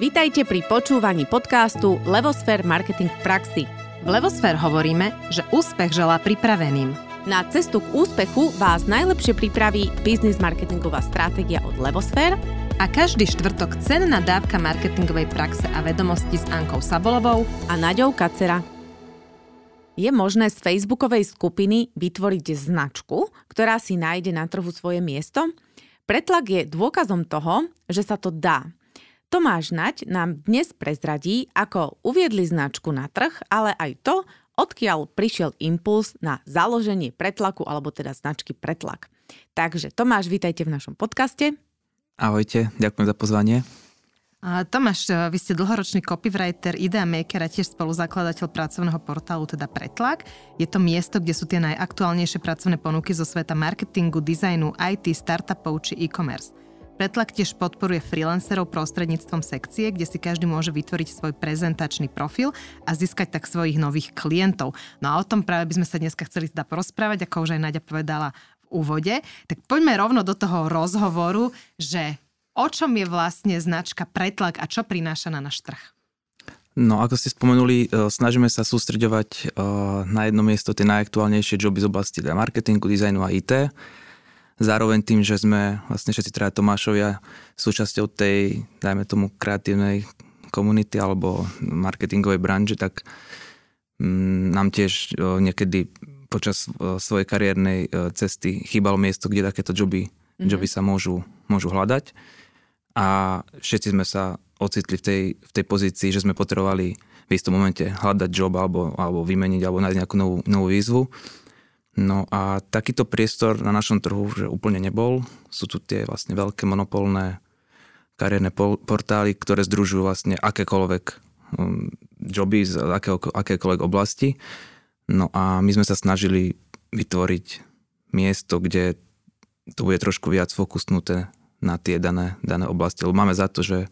Vítajte pri počúvaní podcastu Levosfér Marketing v praxi. V Levosfér hovoríme, že úspech želá pripraveným. Na cestu k úspechu vás najlepšie pripraví biznis marketingová stratégia od Levosfér a každý štvrtok cenná dávka marketingovej praxe a vedomosti s Ankou Sabolovou a Naďou Kacera. Je možné z facebookovej skupiny vytvoriť značku, ktorá si nájde na trhu svoje miesto? Pretlak je dôkazom toho, že sa to dá. Tomáš Naď nám dnes prezradí, ako uviedli značku na trh, ale aj to, odkiaľ prišiel impuls na založenie pretlaku, alebo teda značky pretlak. Takže Tomáš, vítajte v našom podcaste. Ahojte, ďakujem za pozvanie. Tomáš, vy ste dlhoročný copywriter, idea maker a tiež spoluzakladateľ pracovného portálu, teda Pretlak. Je to miesto, kde sú tie najaktuálnejšie pracovné ponuky zo sveta marketingu, dizajnu, IT, startupov či e-commerce. Pretlak tiež podporuje freelancerov prostredníctvom sekcie, kde si každý môže vytvoriť svoj prezentačný profil a získať tak svojich nových klientov. No a o tom práve by sme sa dneska chceli teda porozprávať, ako už aj Nadia povedala v úvode. Tak poďme rovno do toho rozhovoru, že o čom je vlastne značka Pretlak a čo prináša na náš trh? No, ako ste spomenuli, e, snažíme sa sústreďovať e, na jedno miesto tie najaktuálnejšie joby z oblasti teda marketingu, dizajnu a IT zároveň tým, že sme vlastne všetci traja Tomášovia súčasťou tej, dajme tomu, kreatívnej komunity alebo marketingovej branže, tak mm, nám tiež niekedy počas svojej kariérnej cesty chýbalo miesto, kde takéto joby, mm-hmm. joby sa môžu, môžu hľadať. A všetci sme sa ocitli v tej, v tej pozícii, že sme potrebovali v istom momente hľadať job alebo, alebo vymeniť alebo nájsť nejakú novú, novú výzvu. No a takýto priestor na našom trhu že úplne nebol. Sú tu tie vlastne veľké monopolné kariérne portály, ktoré združujú vlastne akékoľvek um, joby z akékoľvek oblasti. No a my sme sa snažili vytvoriť miesto, kde to bude trošku viac fokusnuté na tie dané, dané oblasti. Lebo máme za to, že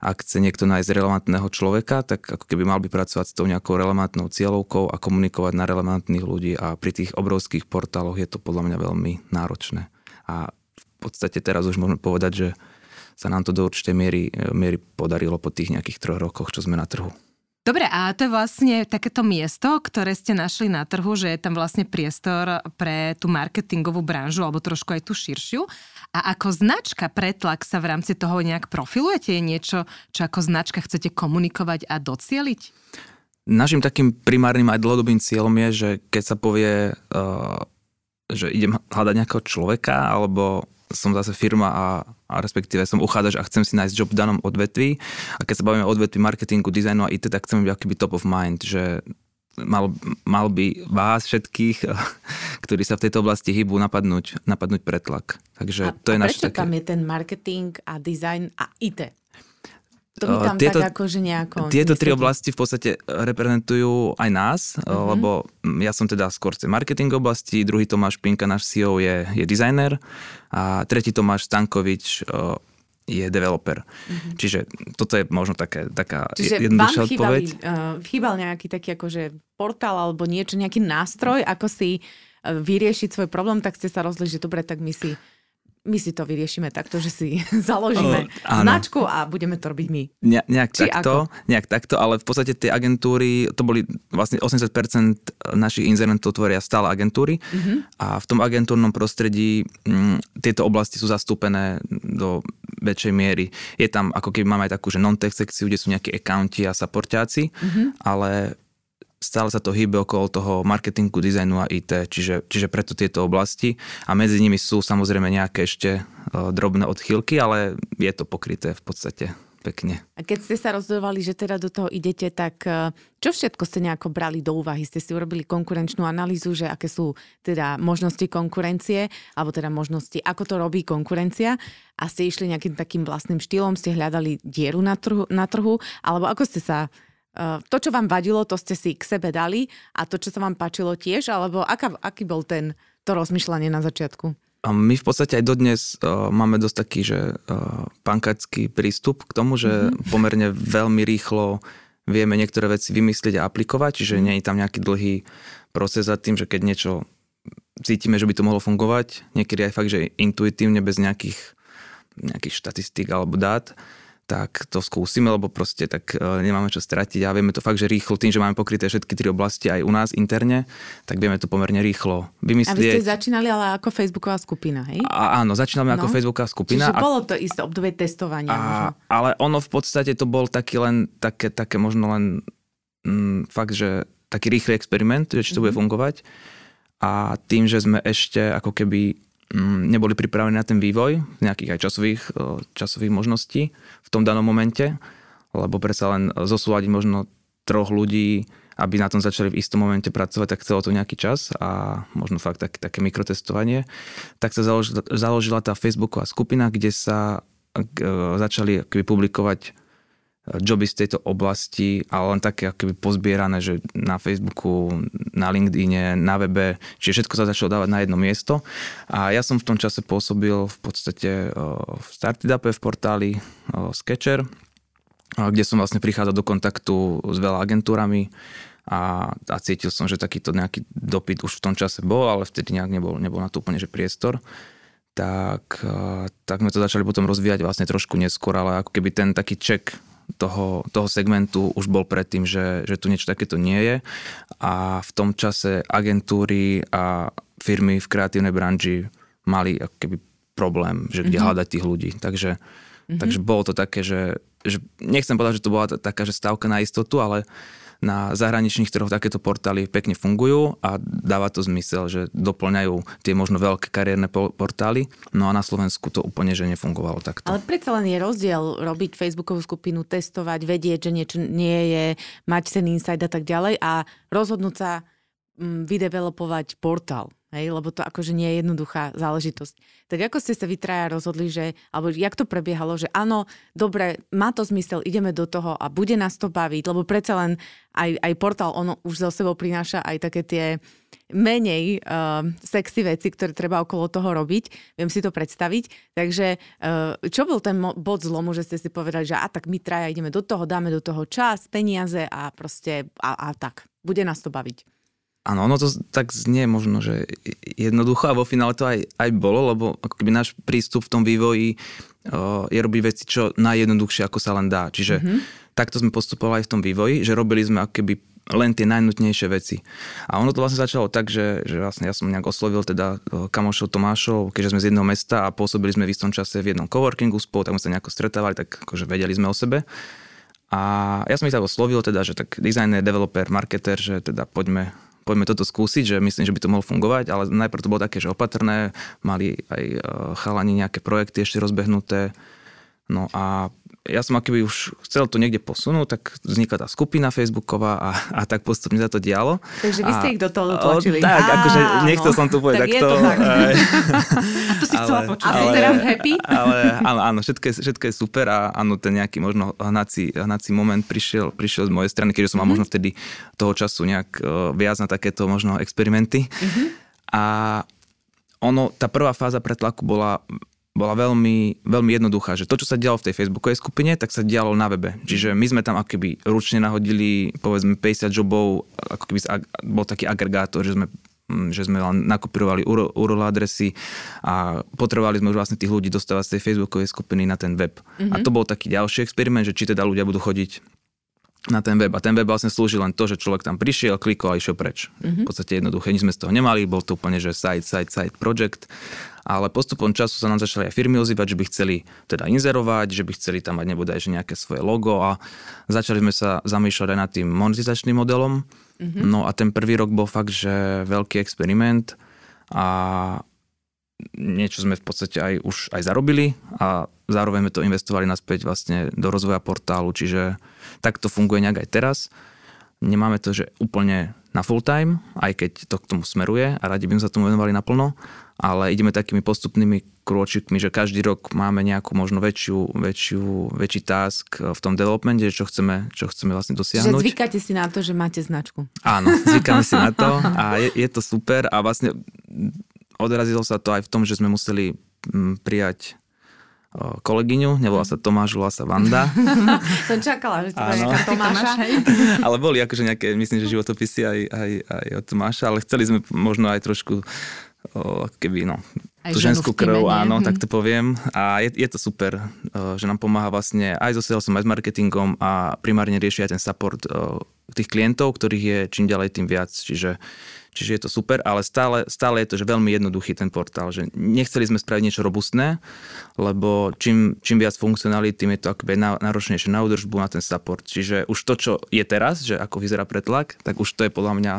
ak chce niekto nájsť relevantného človeka, tak ako keby mal by pracovať s tou nejakou relevantnou cieľovkou a komunikovať na relevantných ľudí a pri tých obrovských portáloch je to podľa mňa veľmi náročné. A v podstate teraz už môžeme povedať, že sa nám to do určitej miery, miery podarilo po tých nejakých troch rokoch, čo sme na trhu. Dobre, a to je vlastne takéto miesto, ktoré ste našli na trhu, že je tam vlastne priestor pre tú marketingovú branžu, alebo trošku aj tú širšiu. A ako značka Pretlak sa v rámci toho nejak profilujete? Je niečo, čo ako značka chcete komunikovať a docieliť? Našim takým primárnym aj dlhodobým cieľom je, že keď sa povie, uh, že idem hľadať nejakého človeka, alebo som zase firma a, a respektíve som uchádzač a chcem si nájsť job v danom odvetví. A keď sa bavíme o odvetví marketingu, dizajnu a IT, tak chcem byť akýby top of mind, že mal, mal by vás všetkých, ktorí sa v tejto oblasti hýbu, napadnúť, napadnúť pretlak. Takže a, to je a prečo také... tam je ten marketing a design a IT? To mi tam tieto, tak akože nejako... Tieto tri oblasti v podstate reprezentujú aj nás, uh-huh. lebo ja som teda skôr z marketing oblasti, druhý Tomáš Pinka, náš CEO, je, je designer a tretí Tomáš Stankovič je developer. Uh-huh. Čiže toto je možno také, taká Čiže jednoduchšia vám odpoveď. Chýbali, uh, chýbal nejaký taký akože portál alebo niečo, nejaký nástroj, ako si vyriešiť svoj problém, tak ste sa rozhodli, že dobre, tak my si my si to vyriešime takto, že si založíme uh, značku a budeme to robiť my. Ne, nejak, Či takto, ako? nejak takto, ale v podstate tie agentúry, to boli vlastne 80% našich inzerentov tvoria stále agentúry uh-huh. a v tom agentúrnom prostredí m, mm, tieto oblasti sú zastúpené do väčšej miery. Je tam, ako keby máme aj takú, že non-tech sekciu, kde sú nejakí accounti a supportiaci, uh-huh. ale stále sa to hýbe okolo toho marketingu, dizajnu a IT, čiže, čiže preto tieto oblasti a medzi nimi sú samozrejme nejaké ešte uh, drobné odchýlky, ale je to pokryté v podstate pekne. A keď ste sa rozhodovali, že teda do toho idete, tak e, čo všetko ste nejako brali do úvahy? Ste si urobili konkurenčnú analýzu, že aké sú teda možnosti konkurencie, alebo teda možnosti, ako to robí konkurencia a ste išli nejakým takým vlastným štýlom, ste hľadali dieru na trhu, na trhu alebo ako ste sa to, čo vám vadilo, to ste si k sebe dali a to, čo sa vám páčilo tiež, alebo aká, aký bol ten, to rozmýšľanie na začiatku? A my v podstate aj dodnes uh, máme dosť taký, že uh, pankacký prístup k tomu, že mm-hmm. pomerne veľmi rýchlo vieme niektoré veci vymyslieť a aplikovať, čiže mm-hmm. nie je tam nejaký dlhý proces za tým, že keď niečo cítime, že by to mohlo fungovať, niekedy aj fakt, že intuitívne bez nejakých, nejakých štatistík alebo dát, tak to skúsime, lebo proste tak uh, nemáme čo stratiť a vieme to fakt, že rýchlo, tým, že máme pokryté všetky tri oblasti aj u nás interne, tak vieme to pomerne rýchlo vymyslieť. A vy ste začínali ale ako Facebooková skupina, hej? A, áno, začíname no. ako Facebooková skupina. Čiže a, bolo to isté obdobie testovania a, možno. Ale ono v podstate to bol taký len, také, také možno len mm, fakt, že taký rýchly experiment, že či to mm-hmm. bude mhm. fungovať. A tým, že sme ešte ako keby neboli pripravení na ten vývoj, nejakých aj časových, časových možností v tom danom momente, lebo predsa len zosúľadiť možno troch ľudí, aby na tom začali v istom momente pracovať, tak chcelo to nejaký čas a možno fakt tak, také mikrotestovanie. Tak sa založila, tá Facebooková skupina, kde sa začali publikovať joby z tejto oblasti, ale len také akoby pozbierané, že na Facebooku, na LinkedIne, na webe, čiže všetko sa začalo dávať na jedno miesto. A ja som v tom čase pôsobil v podstate v Startup v portáli Sketcher, kde som vlastne prichádzal do kontaktu s veľa agentúrami a, a cítil som, že takýto nejaký dopyt už v tom čase bol, ale vtedy nejak nebol, nebol na to úplne že priestor tak, tak sme to začali potom rozvíjať vlastne trošku neskôr, ale ako keby ten taký ček toho, toho segmentu už bol predtým, že, že tu niečo takéto nie je a v tom čase agentúry a firmy v kreatívnej branži mali ako keby problém, že kde mm-hmm. hľadať tých ľudí. Takže, mm-hmm. takže bolo to také, že, že nechcem povedať, že to bola taká, že stavka na istotu, ale na zahraničných trhoch takéto portály pekne fungujú a dáva to zmysel, že doplňajú tie možno veľké kariérne portály, no a na Slovensku to úplne, že nefungovalo takto. Ale predsa len je rozdiel robiť Facebookovú skupinu, testovať, vedieť, že niečo nie je, mať ten insight a tak ďalej a rozhodnúť sa mm, vydevelopovať portál. Hej, lebo to akože nie je jednoduchá záležitosť. Tak ako ste sa vytraja rozhodli, že, alebo jak to prebiehalo, že áno, dobre, má to zmysel, ideme do toho a bude nás to baviť, lebo predsa len aj, aj portál, ono už zo sebou prináša aj také tie menej uh, sexy veci, ktoré treba okolo toho robiť. Viem si to predstaviť. Takže uh, čo bol ten bod zlomu, že ste si povedali, že a tak my traja ideme do toho, dáme do toho čas, peniaze a proste a, a tak. Bude nás to baviť. Áno, ono to tak znie možno, že jednoducho a vo finále to aj, aj bolo, lebo ako keby náš prístup v tom vývoji o, je robiť veci čo najjednoduchšie, ako sa len dá. Čiže mm-hmm. takto sme postupovali aj v tom vývoji, že robili sme ako keby len tie najnutnejšie veci. A ono to vlastne začalo tak, že, že vlastne ja som nejak oslovil teda kamošov Tomášov, keďže sme z jedného mesta a pôsobili sme v istom čase v jednom coworkingu spolu, tak sme sa nejako stretávali, tak akože vedeli sme o sebe. A ja som ich tak oslovil teda, že tak designer, developer, marketer, že teda poďme poďme toto skúsiť, že myslím, že by to mohlo fungovať, ale najprv to bolo také, že opatrné, mali aj e, chalani nejaké projekty ešte rozbehnuté, no a ja som akoby už chcel to niekde posunúť, tak vznikla tá skupina Facebooková a, a tak postupne sa to dialo. Takže vy ste a, ich do toho tlačili. Tak, Á, akože nechcel no. som to povedať tak takto. To tak. a to si chcela počuť. Ale, teraz happy? Ale áno, áno všetko, je, všetko je super a áno, ten nejaký možno hnací, hnací moment prišiel, prišiel z mojej strany, keďže som mal mm-hmm. možno vtedy toho času nejak uh, viac na takéto možno experimenty. Mm-hmm. A ono, tá prvá fáza pretlaku bola bola veľmi, veľmi jednoduchá, že to, čo sa dialo v tej facebookovej skupine, tak sa dialo na webe. Čiže my sme tam akoby ručne nahodili povedzme 50 jobov, ako keby bol taký agregátor, že sme mm, že sme nakopírovali URL adresy a potrebovali sme už vlastne tých ľudí dostávať z tej facebookovej skupiny na ten web. Mm-hmm. A to bol taký ďalší experiment, že či teda ľudia budú chodiť na ten web. A ten web vlastne slúži len to, že človek tam prišiel, klikol a išiel preč. Mm-hmm. V podstate jednoduché, nič sme z toho nemali, bol to úplne, že site, site, site project ale postupom času sa nám začali aj firmy ozývať, že by chceli teda inzerovať, že by chceli tam mať nebude aj nejaké svoje logo a začali sme sa zamýšľať aj nad tým monetizačným modelom. Mm-hmm. No a ten prvý rok bol fakt, že veľký experiment a niečo sme v podstate aj už aj zarobili a zároveň sme to investovali naspäť vlastne do rozvoja portálu, čiže tak to funguje nejak aj teraz. Nemáme to, že úplne na full time, aj keď to k tomu smeruje a radi by sme sa tomu venovali naplno, ale ideme takými postupnými krôčikmi, že každý rok máme nejakú možno väčšiu, väčšiu, väčší task v tom developmente, čo chceme, čo chceme vlastne dosiahnuť. Že zvykáte si na to, že máte značku. Áno, zvykáme si na to a je, je to super a vlastne odrazilo sa to aj v tom, že sme museli mm, prijať kolegyňu, nevolá sa Tomáš, volá sa Vanda. Som čakala, že to bude nejaká Tomáša. ale boli akože nejaké, myslím, že životopisy aj, aj, aj od Tomáša, ale chceli sme možno aj trošku o, keby, no, Aj tú ženskú krv, áno, Hm. tak to poviem. A je, je to super, že nám pomáha vlastne aj so salesom, aj s marketingom a primárne rieši aj ten support tých klientov, ktorých je čím ďalej tým viac. Čiže, čiže je to super, ale stále, stále je to že veľmi jednoduchý ten portál. Že nechceli sme spraviť niečo robustné, lebo čím, čím viac funkcionality, tým je to akoby ná- náročnejšie na údržbu, na ten support. Čiže už to, čo je teraz, že ako vyzerá pretlak, tak už to je podľa mňa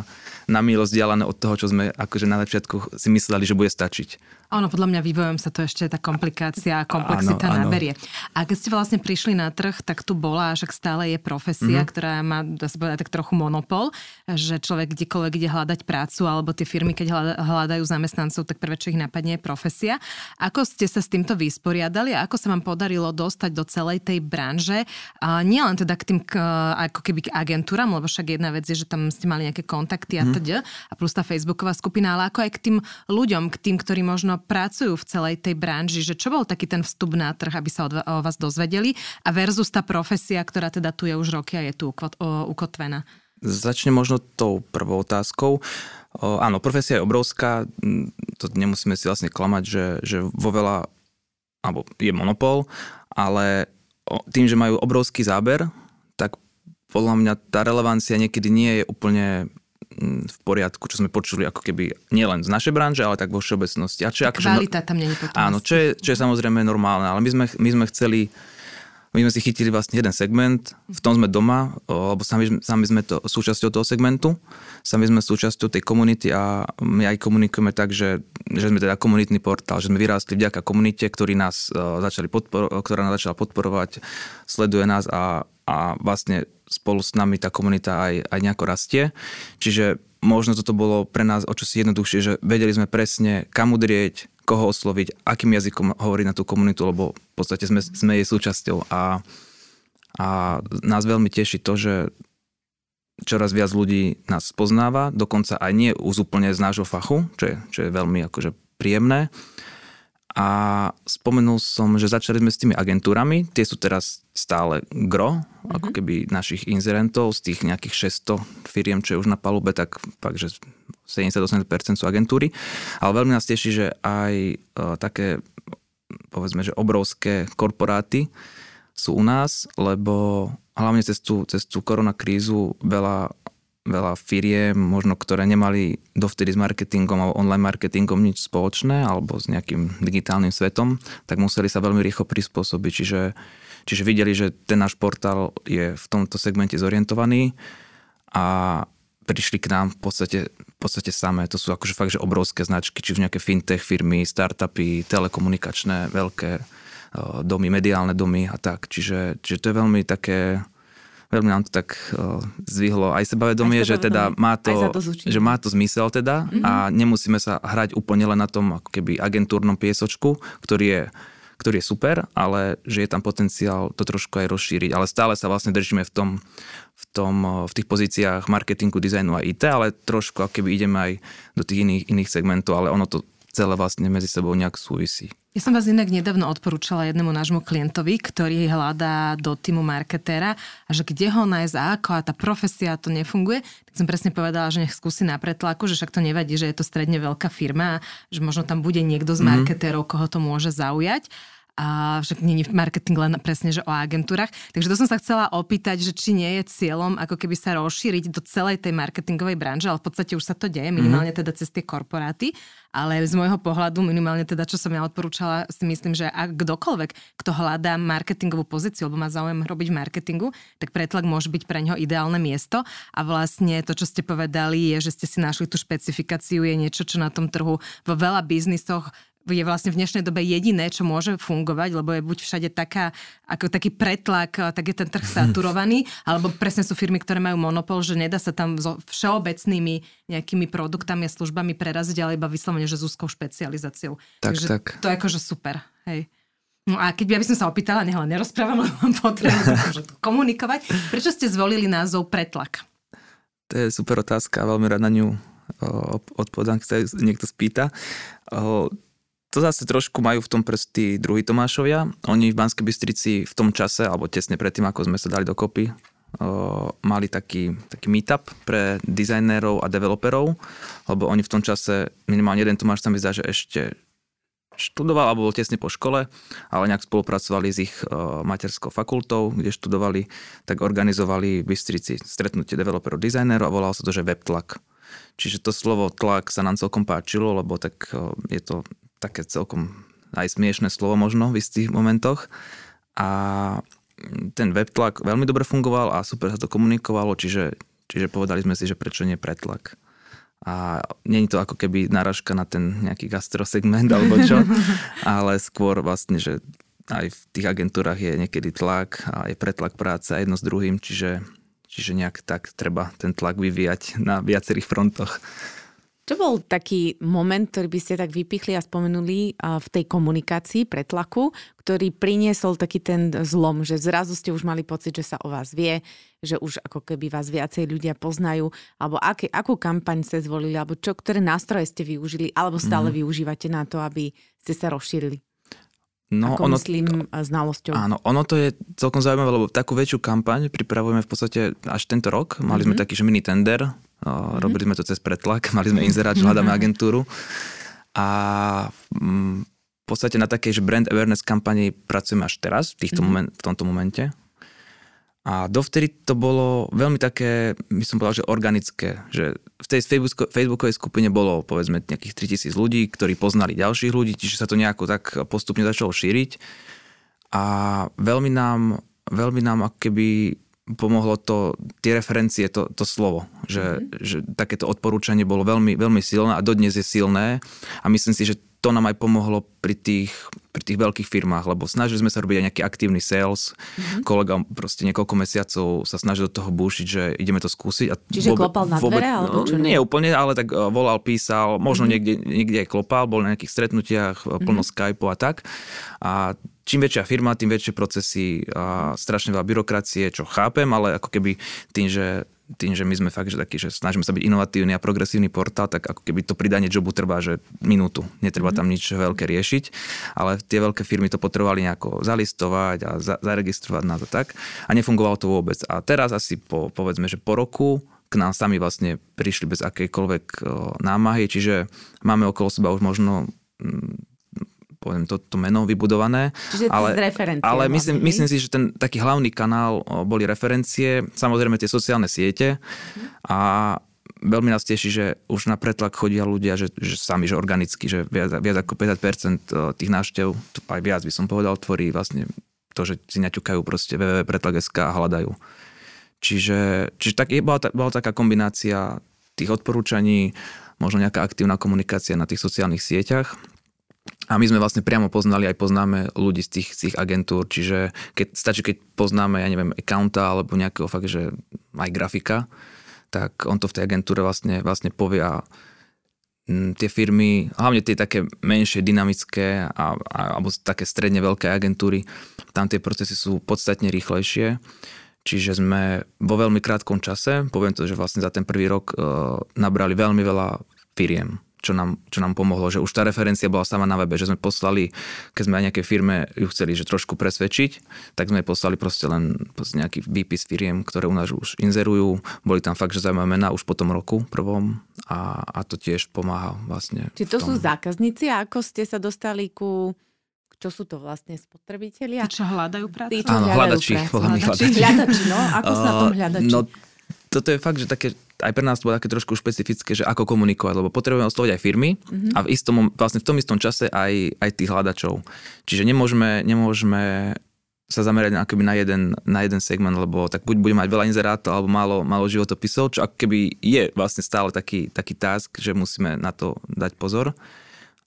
na mílo vzdialené od toho, čo sme akože na začiatku si mysleli, že bude stačiť. Ono podľa mňa vývojom sa to ešte tá komplikácia a komplexita Áno, áno. naberie. A keď ste vlastne prišli na trh, tak tu bola, však stále je profesia, Mhm. ktorá má, dá sa povedať, tak trochu monopol, že človek kdekoľvek ide hľadať prácu, alebo tie firmy, keď hľada- hľadajú zamestnancov, tak prvé, čo ich napadne, je profesia. Ako ste sa s týmto vysporiadali a ako sa vám podarilo dostať do celej tej branže? A nie len teda k tým k, ako keby k agentúram, lebo však jedna vec je, že tam ste mali nejaké kontakty a teda, a plus tá facebooková skupina, ale ako aj k tým ľuďom, k tým, ktorí možno pracujú v celej tej branži, že čo bol taký ten vstup na trh, aby sa od, vás dozvedeli a versus tá profesia, ktorá teda tu je už roky a je tu ukotvená. Začne možno tou prvou otázkou. O, áno, profesia je obrovská, m, to nemusíme si vlastne klamať, že, že vo veľa, alebo je monopol, ale tým, že majú obrovský záber, tak podľa mňa tá relevancia niekedy nie je úplne mm, v poriadku, čo sme počuli ako keby nielen z našej branže, ale tak vo všeobecnosti. A čo akože no- Kvalita tam nie je potom. Áno, čo je, čo je samozrejme normálne, ale my sme, my sme chceli, my sme si chytili vlastne jeden segment, v tom sme doma, lebo sami, sami sme to, súčasťou toho segmentu, sami sme súčasťou tej komunity a my aj komunikujeme tak, že, že sme teda komunitný portál, že sme vyrástli vďaka komunite, ktorí nás, začali podpor, ktorá nás začala podporovať, sleduje nás a, a vlastne spolu s nami tá komunita aj, aj nejako rastie. Čiže možno toto bolo pre nás o čosi jednoduchšie, že vedeli sme presne, kam udrieť, koho osloviť, akým jazykom hovoriť na tú komunitu, lebo v podstate sme, sme jej súčasťou a, a nás veľmi teší to, že čoraz viac ľudí nás poznáva, dokonca aj nie už úplne z nášho fachu, čo je, čo je veľmi akože príjemné. A spomenul som, že začali sme s tými agentúrami, tie sú teraz stále gro, mm-hmm. ako keby našich inzerentov, z tých nejakých 600 firiem, čo je už na palube, tak fakt, že 70-80% sú agentúry. Ale veľmi nás teší, že aj uh, také, povedzme, že obrovské korporáty sú u nás, lebo hlavne cez tú, cez tú koronakrízu veľa veľa firiem, možno ktoré nemali dovtedy s marketingom alebo online marketingom nič spoločné alebo s nejakým digitálnym svetom, tak museli sa veľmi rýchlo prispôsobiť. Čiže, čiže videli, že ten náš portál je v tomto segmente zorientovaný a prišli k nám v podstate, v podstate samé. To sú akože fakt, že obrovské značky, či už nejaké fintech firmy, startupy, telekomunikačné, veľké domy, mediálne domy a tak. Čiže, čiže to je veľmi také veľmi nám to tak uh, zvihlo aj sebavedomie, Aj že teda má to, to že má to zmysel teda mm-hmm. a nemusíme sa hrať úplne len na tom ako keby agentúrnom piesočku, ktorý je ktorý je super, ale že je tam potenciál to trošku aj rozšíriť. Ale stále sa vlastne držíme v tom, v, tom, v tých pozíciách marketingu, dizajnu a IT, ale trošku keby ideme aj do tých iných, iných segmentov, ale ono to celé vlastne medzi sebou nejak súvisí. Ja som vás inak nedávno odporúčala jednému nášmu klientovi, ktorý hľadá do týmu marketéra a že kde ho nájsť a ako a tá profesia to nefunguje, tak som presne povedala, že nech skúsi na pretlaku, že však to nevadí, že je to stredne veľká firma že možno tam bude niekto z marketérov, koho to môže zaujať a však je marketing len presne, že o agentúrach. Takže to som sa chcela opýtať, že či nie je cieľom ako keby sa rozšíriť do celej tej marketingovej branže, ale v podstate už sa to deje, minimálne teda cez tie korporáty. Ale z môjho pohľadu, minimálne teda, čo som ja odporúčala, si myslím, že ak kdokoľvek, kto hľadá marketingovú pozíciu, alebo má záujem robiť v marketingu, tak pretlak môže byť pre ňo ideálne miesto. A vlastne to, čo ste povedali, je, že ste si našli tú špecifikáciu, je niečo, čo na tom trhu vo veľa biznisoch je vlastne v dnešnej dobe jediné, čo môže fungovať, lebo je buď všade taká, ako taký pretlak, tak je ten trh saturovaný, alebo presne sú firmy, ktoré majú monopol, že nedá sa tam so všeobecnými nejakými produktami a službami preraziť, ale iba vyslovene, že s úzkou špecializáciou. Tak, Takže tak. to je akože super. Hej. No a keď by som sa opýtala, nech len nerozprávam, lebo mám potrebu akože komunikovať. Prečo ste zvolili názov Pretlak? To je super otázka, veľmi rád na ňu odpovedám, keď sa niekto spýta. To zase trošku majú v tom prsty druhý Tomášovia. Oni v Banskej Bystrici v tom čase, alebo tesne predtým, ako sme sa dali dokopy, mali taký, taký meetup pre dizajnérov a developerov, lebo oni v tom čase, minimálne jeden Tomáš sa mi zdá, že ešte študoval alebo bol tesne po škole, ale nejak spolupracovali s ich uh, materskou fakultou, kde študovali, tak organizovali v Bystrici stretnutie developerov, dizajnerov a volalo sa to, že webtlak. Čiže to slovo tlak sa nám celkom páčilo, lebo tak uh, je to také celkom aj smiešné slovo možno v istých momentoch. A ten webtlak veľmi dobre fungoval a super sa to komunikovalo, čiže, čiže povedali sme si, že prečo nie pretlak. A nie je to ako keby naražka na ten nejaký gastrosegment alebo čo, ale skôr vlastne, že aj v tých agentúrach je niekedy tlak a je pretlak práce jedno s druhým, čiže, čiže nejak tak treba ten tlak vyvíjať na viacerých frontoch. Čo bol taký moment, ktorý by ste tak vypichli a spomenuli v tej komunikácii pretlaku, ktorý priniesol taký ten zlom, že zrazu ste už mali pocit, že sa o vás vie, že už ako keby vás viacej ľudia poznajú, alebo aké, akú kampaň ste zvolili, alebo čo, ktoré nástroje ste využili, alebo stále mm. využívate na to, aby ste sa rozšírili? No, Ako ono, myslím znalosťou. Áno, ono to je celkom zaujímavé, lebo takú väčšiu kampaň pripravujeme v podstate až tento rok. Mali mm-hmm. sme taký, že mini tender, mm-hmm. robili sme to cez pretlak, mali sme inzerát, že hľadáme agentúru. A mm, v podstate na takej, že brand awareness kampani pracujeme až teraz, v, týchto mm-hmm. moment, v tomto momente. A dovtedy to bolo veľmi také, by som povedal, že organické. Že v tej Facebook, Facebookovej skupine bolo povedzme nejakých 3000 ľudí, ktorí poznali ďalších ľudí, čiže sa to nejako tak postupne začalo šíriť. A veľmi nám, veľmi nám ako keby pomohlo to, tie referencie, to, to slovo, že, mm-hmm. že takéto odporúčanie bolo veľmi, veľmi silné a dodnes je silné a myslím si, že to nám aj pomohlo pri tých, pri tých veľkých firmách, lebo snažili sme sa robiť aj nejaký aktívny sales. Mm-hmm. Kolega proste niekoľko mesiacov sa snažil do toho búšiť, že ideme to skúsiť. A Čiže vôbec, klopal na dvere? Alebo čo nie? nie úplne, ale tak e, volal, písal, možno mm-hmm. niekde, niekde aj klopal, bol na nejakých stretnutiach, e, plno mm-hmm. Skype a tak. A čím väčšia firma, tým väčšie procesy a strašne veľa byrokracie, čo chápem, ale ako keby tým, že tým, že my sme fakt, že taký, že snažíme sa byť inovatívny a progresívny portál, tak ako keby to pridanie jobu trvá, že minútu. Netreba tam nič veľké riešiť, ale tie veľké firmy to potrebovali nejako zalistovať a za, zaregistrovať na to tak a nefungovalo to vôbec. A teraz asi po, povedzme, že po roku k nám sami vlastne prišli bez akejkoľvek námahy, čiže máme okolo seba už možno poviem to, to meno vybudované. Čiže ale, ale myslím, vlastne, myslím si, že ten taký hlavný kanál boli referencie, samozrejme tie sociálne siete a veľmi nás teší, že už na pretlak chodia ľudia, že, že sami, že organicky, že viac, viac ako 50% tých návštev, aj viac by som povedal, tvorí vlastne to, že si naťukajú proste www.pretlak.sk a hľadajú. Čiže, čiže tak, bola, bola taká kombinácia tých odporúčaní, možno nejaká aktívna komunikácia na tých sociálnych sieťach a my sme vlastne priamo poznali, aj poznáme ľudí z tých, z tých agentúr, čiže keď, stačí, keď poznáme, ja neviem, accounta alebo nejakého fakt, že aj grafika, tak on to v tej agentúre vlastne, vlastne povie a tie firmy, hlavne tie také menšie, dynamické a, a, alebo také stredne veľké agentúry, tam tie procesy sú podstatne rýchlejšie. Čiže sme vo veľmi krátkom čase, poviem to, že vlastne za ten prvý rok e, nabrali veľmi veľa firiem čo nám, čo nám pomohlo, že už tá referencia bola sama na webe, že sme poslali, keď sme aj nejaké firme ju chceli že trošku presvedčiť, tak sme poslali proste len proste nejaký výpis firiem, ktoré u nás už inzerujú. Boli tam fakt, že zaujímavé mená už po tom roku prvom a, a to tiež pomáha vlastne. Či to sú zákazníci a ako ste sa dostali ku čo sú to vlastne spotrebitelia? Tí, čo hľadajú prácu? Tí, čo Áno, hľadači. Hľadači. hľadači. no. Ako sa na tom hľadači? No, toto je fakt, že také aj pre nás to bolo také trošku špecifické, že ako komunikovať, lebo potrebujeme osloviť aj firmy mm-hmm. a v, istom, vlastne v tom istom čase aj, aj tých hľadačov. Čiže nemôžeme, nemôžeme sa zamerať na, na, jeden, na jeden segment, lebo tak buď budeme mať veľa inzerátov alebo málo, málo životopisov, čo ako keby je vlastne stále taký, taký task, že musíme na to dať pozor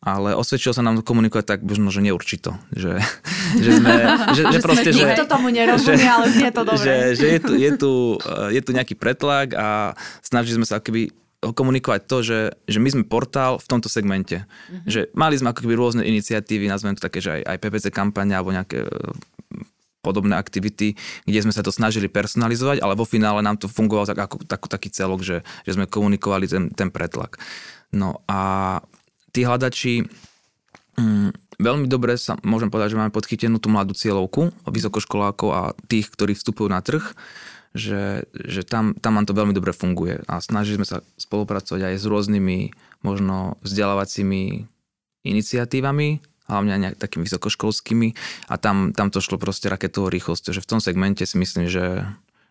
ale osvedčilo sa nám komunikovať tak možno, že neurčito. Že, že sme, že, že proste, že, Nikto tomu nerozumie, že, ale znie to dobre. Že, že je, tu, je, tu, je tu nejaký pretlak a snažili sme sa akoby komunikovať to, že, že my sme portál v tomto segmente. Mm-hmm. Že mali sme ako keby rôzne iniciatívy, nazvem to také, že aj, aj PPC kampania alebo nejaké e, podobné aktivity, kde sme sa to snažili personalizovať, ale vo finále nám to fungovalo tak, ako, tak, taký celok, že, že sme komunikovali ten, ten pretlak. No a tí hľadači mm, veľmi dobre sa môžem povedať, že máme podchytenú tú mladú cieľovku vysokoškolákov a tých, ktorí vstupujú na trh, že, že tam, tam nám to veľmi dobre funguje a snažili sme sa spolupracovať aj s rôznymi možno vzdelávacími iniciatívami, hlavne aj takými vysokoškolskými a tam, tam to šlo proste raketovou rýchlosťou, že v tom segmente si myslím, že,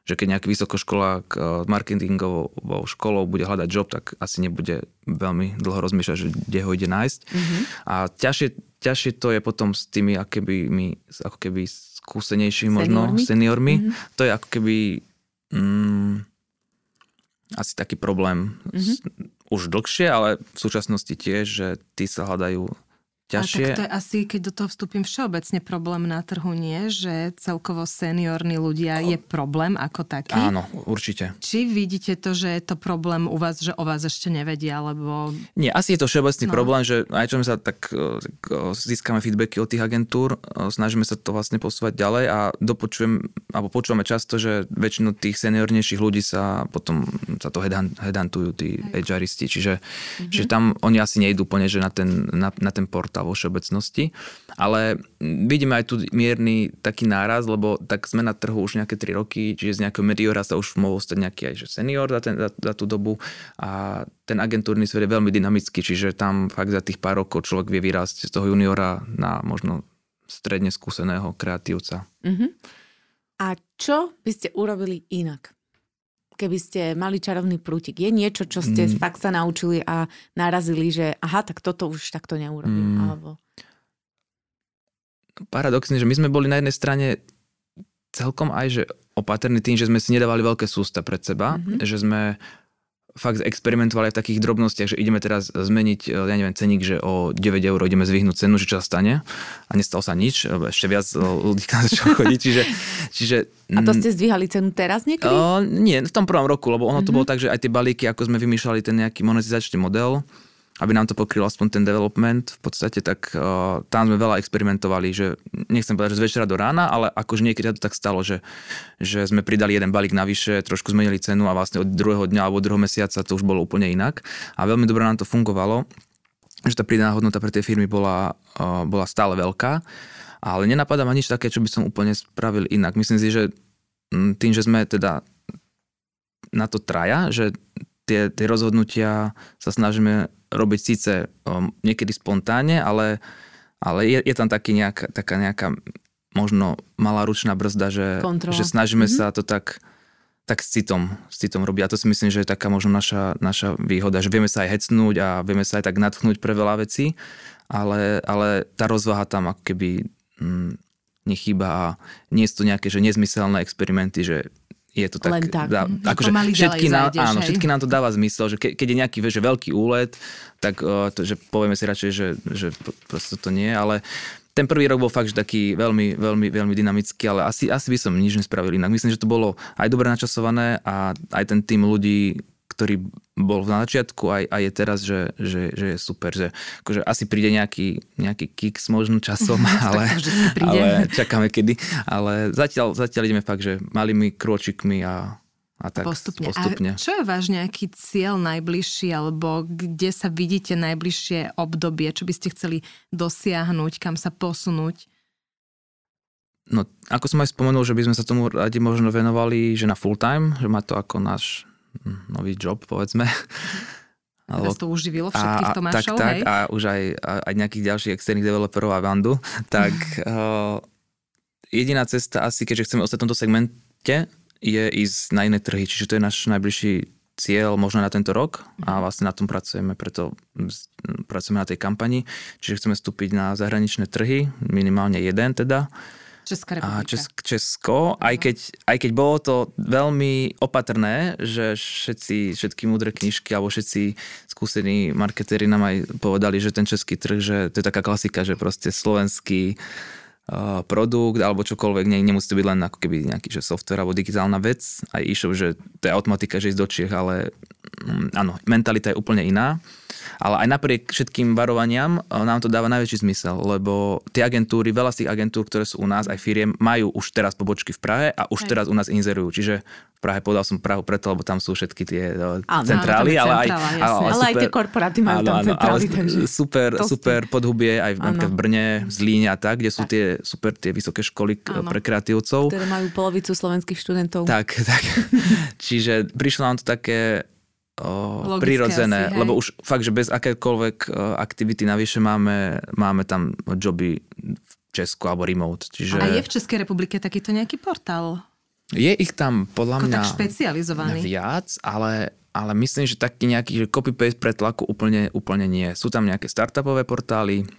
že keď nejaký vysokoškolák s eh, marketingovou školou bude hľadať job, tak asi nebude veľmi dlho rozmýšľať, že kde ho ide nájsť. Mm-hmm. A ťažšie, ťažšie to je potom s tými ako keby, ako keby skúsenejšími možno seniormi. Mm-hmm. To je ako keby mm, asi taký problém mm-hmm. už dlhšie, ale v súčasnosti tiež, že tí sa hľadajú ťažšie. A tak to je asi, keď do toho vstúpim všeobecne problém na trhu, nie? Že celkovo seniorní ľudia je problém ako taký? Áno, určite. Či vidíte to, že je to problém u vás, že o vás ešte nevedia, alebo... Nie, asi je to všeobecný no. problém, že aj čo sa tak, tak získame feedbacky od tých agentúr, snažíme sa to vlastne posúvať ďalej a dopočujem, alebo počúvame často, že väčšinu tých seniornejších ľudí sa potom sa to hedantujú tí HRisti, čiže, mm-hmm. čiže tam oni asi nejdú úplne, že na ten, na, na ten portál života vo všeobecnosti. Ale vidíme aj tu mierny taký náraz, lebo tak sme na trhu už nejaké 3 roky, čiže z nejakého mediora sa už mohol stať nejaký aj že senior za, ten, za, za tú dobu a ten agentúrny svet je veľmi dynamický, čiže tam fakt za tých pár rokov človek vie vyrásť z toho juniora na možno stredne skúseného kreatívca. Uh-huh. A čo by ste urobili inak? Keby ste mali čarovný prútik? Je niečo, čo ste mm. fakt sa naučili a narazili, že aha, tak toto už takto neurobím? Mm. Alebo... Paradoxne, že my sme boli na jednej strane celkom aj, že opatrní tým, že sme si nedávali veľké sústa pred seba, mm-hmm. že sme fakt experimentovali v takých drobnostiach, že ideme teraz zmeniť, e, ja neviem, ceník, že o 9 eur ideme zvyhnúť cenu, že čo sa stane a nestalo sa nič, ešte viac e, ľudí na čo chodí, čiže, čiže... A to ste zdvíhali cenu teraz niekedy? Uh, nie, v tom prvom roku, lebo ono mm-hmm. to bolo tak, že aj tie balíky, ako sme vymýšľali ten nejaký monetizačný model, aby nám to pokrylo aspoň ten development. V podstate tak uh, tam sme veľa experimentovali, že nechcem povedať, že z večera do rána, ale akože niekedy to tak stalo, že, že sme pridali jeden balík navyše, trošku zmenili cenu a vlastne od druhého dňa alebo druhého mesiaca to už bolo úplne inak. A veľmi dobre nám to fungovalo, že tá pridaná hodnota pre tie firmy bola, uh, bola stále veľká. Ale nenapadá ma nič také, čo by som úplne spravil inak. Myslím si, že mm, tým, že sme teda na to traja, že tie, tie rozhodnutia sa snažíme robiť síce um, niekedy spontánne, ale, ale je, je tam taký nejaká, taká nejaká možno malá ručná brzda, že, že snažíme mm-hmm. sa to tak, tak s citom, s citom robiť. A to si myslím, že je taká možno naša, naša výhoda, že vieme sa aj hecnúť a vieme sa aj tak natchnúť pre veľa vecí, ale, ale tá rozvaha tam ako keby mm, nechýba a nie sú to nejaké že nezmyselné experimenty, že je to tak... Len tak. Dá, mm, akože všetky, nám, zájdeš, áno, všetky nám to dáva zmysel, že ke, keď je nejaký že veľký úlet, tak uh, to, že povieme si radšej, že, že proste to nie, ale ten prvý rok bol fakt, že taký veľmi, veľmi, veľmi dynamický, ale asi, asi by som nič nespravil inak. Myslím, že to bolo aj dobre načasované a aj ten tým ľudí, ktorý bol na začiatku aj, aj je teraz, že, že, že je super, že akože asi príde nejaký, nejaký kicks možno časom, ale, ale čakáme kedy. Ale zatiaľ, zatiaľ ideme fakt, že malými krôčikmi a, a tak postupne. postupne. A čo je váš nejaký cieľ najbližší, alebo kde sa vidíte najbližšie obdobie, čo by ste chceli dosiahnuť, kam sa posunúť? No, ako som aj spomenul, že by sme sa tomu radi možno venovali, že na full time, že má to ako náš nový job, povedzme. Alebo, to uživilo všetkých Tomášov, tak, hej? Tak, a už aj, aj nejakých ďalších externých developerov a Vandu. Tak uh, jediná cesta asi, keďže chceme ostať v tomto segmente, je ísť na iné trhy. Čiže to je náš najbližší cieľ možno na tento rok a mhm. vlastne na tom pracujeme, preto pracujeme na tej kampani. Čiže chceme vstúpiť na zahraničné trhy, minimálne jeden teda. Česká republika. A Česk, Česko, aj keď, aj keď bolo to veľmi opatrné, že všetci, všetky múdre knižky alebo všetci skúsení marketéri nám aj povedali, že ten český trh, že to je taká klasika, že proste slovenský produkt alebo čokoľvek, nie, nemusí to byť len ako keby nejaký že software alebo digitálna vec. Aj išlo, že to je automatika, že ísť do Čiech, ale mm, áno, mentalita je úplne iná. Ale aj napriek všetkým varovaniam e, nám to dáva najväčší zmysel, lebo tie agentúry, veľa z tých agentúr, ktoré sú u nás, aj firiem, majú už teraz pobočky v Prahe a už aj. teraz u nás inzerujú. Čiže Prahe podal som Prahu preto, lebo tam sú všetky tie e, áno, centrály, ale, aj, ale, super, ale aj tie korporáty majú áno, tam centrály. Áno, takže super, super podhubie aj v, v Brne, v Zlíne a tak, kde sú tak. tie super tie vysoké školy áno, pre kreatívcov. Ktoré majú polovicu slovenských študentov. Tak, tak. Čiže prišlo nám to také o, prirodzené, asi, lebo už fakt, že bez akékoľvek aktivity navyše máme, máme tam joby v Česku alebo remote. Čiže... A je v Českej republike takýto nejaký portál? Je ich tam podľa Ako mňa tak špecializovaný. viac, ale, ale myslím, že taký nejaký copy-paste pretlaku úplne, úplne nie. Sú tam nejaké startupové portály,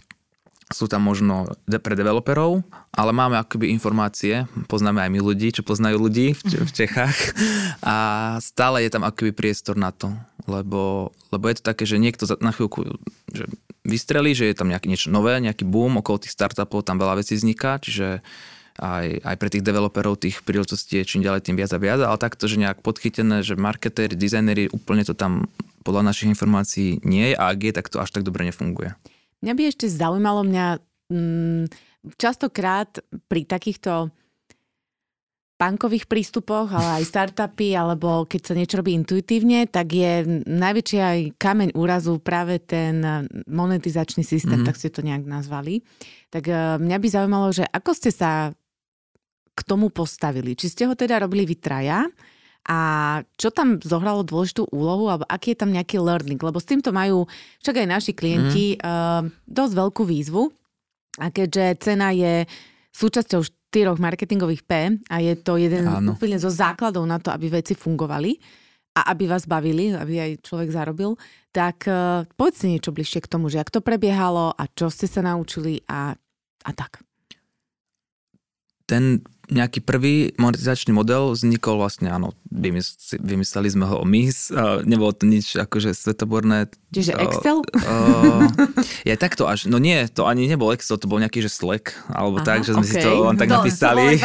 sú tam možno pre developerov, ale máme akoby informácie, poznáme aj my ľudí, čo poznajú ľudí v, Čechách a stále je tam akoby priestor na to, lebo, lebo je to také, že niekto na chvíľku že vystrelí, že je tam nejaké niečo nové, nejaký boom, okolo tých startupov tam veľa vecí vzniká, čiže aj, aj pre tých developerov tých príležitostí je čím ďalej tým viac a viac, ale takto, že nejak podchytené, že marketéri, dizajneri, úplne to tam podľa našich informácií nie je a ak je, tak to až tak dobre nefunguje. Mňa by ešte zaujímalo mňa mm, častokrát pri takýchto bankových prístupoch, ale aj startupy, alebo keď sa niečo robí intuitívne, tak je najväčší aj kameň úrazu práve ten monetizačný systém, mm-hmm. tak ste to nejak nazvali. Tak e, mňa by zaujímalo, že ako ste sa k tomu postavili? Či ste ho teda robili vy traja? A čo tam zohralo dôležitú úlohu, alebo aký je tam nejaký learning? Lebo s týmto majú však aj naši klienti mm. uh, dosť veľkú výzvu. A keďže cena je súčasťou štyroch marketingových P a je to jeden Áno. úplne zo základov na to, aby veci fungovali a aby vás bavili, aby aj človek zarobil, tak uh, povedzte niečo bližšie k tomu, že ak to prebiehalo a čo ste sa naučili a, a tak. Ten nejaký prvý monetizačný model vznikol vlastne, áno, vymysleli sme ho o MIS, nebolo to nič akože svetoborné. Čiže Excel? Uh, ja takto až, no nie, to ani nebol Excel, to bol nejaký, že Slack, alebo Aha, tak, že sme okay. si to len tak no, napísali.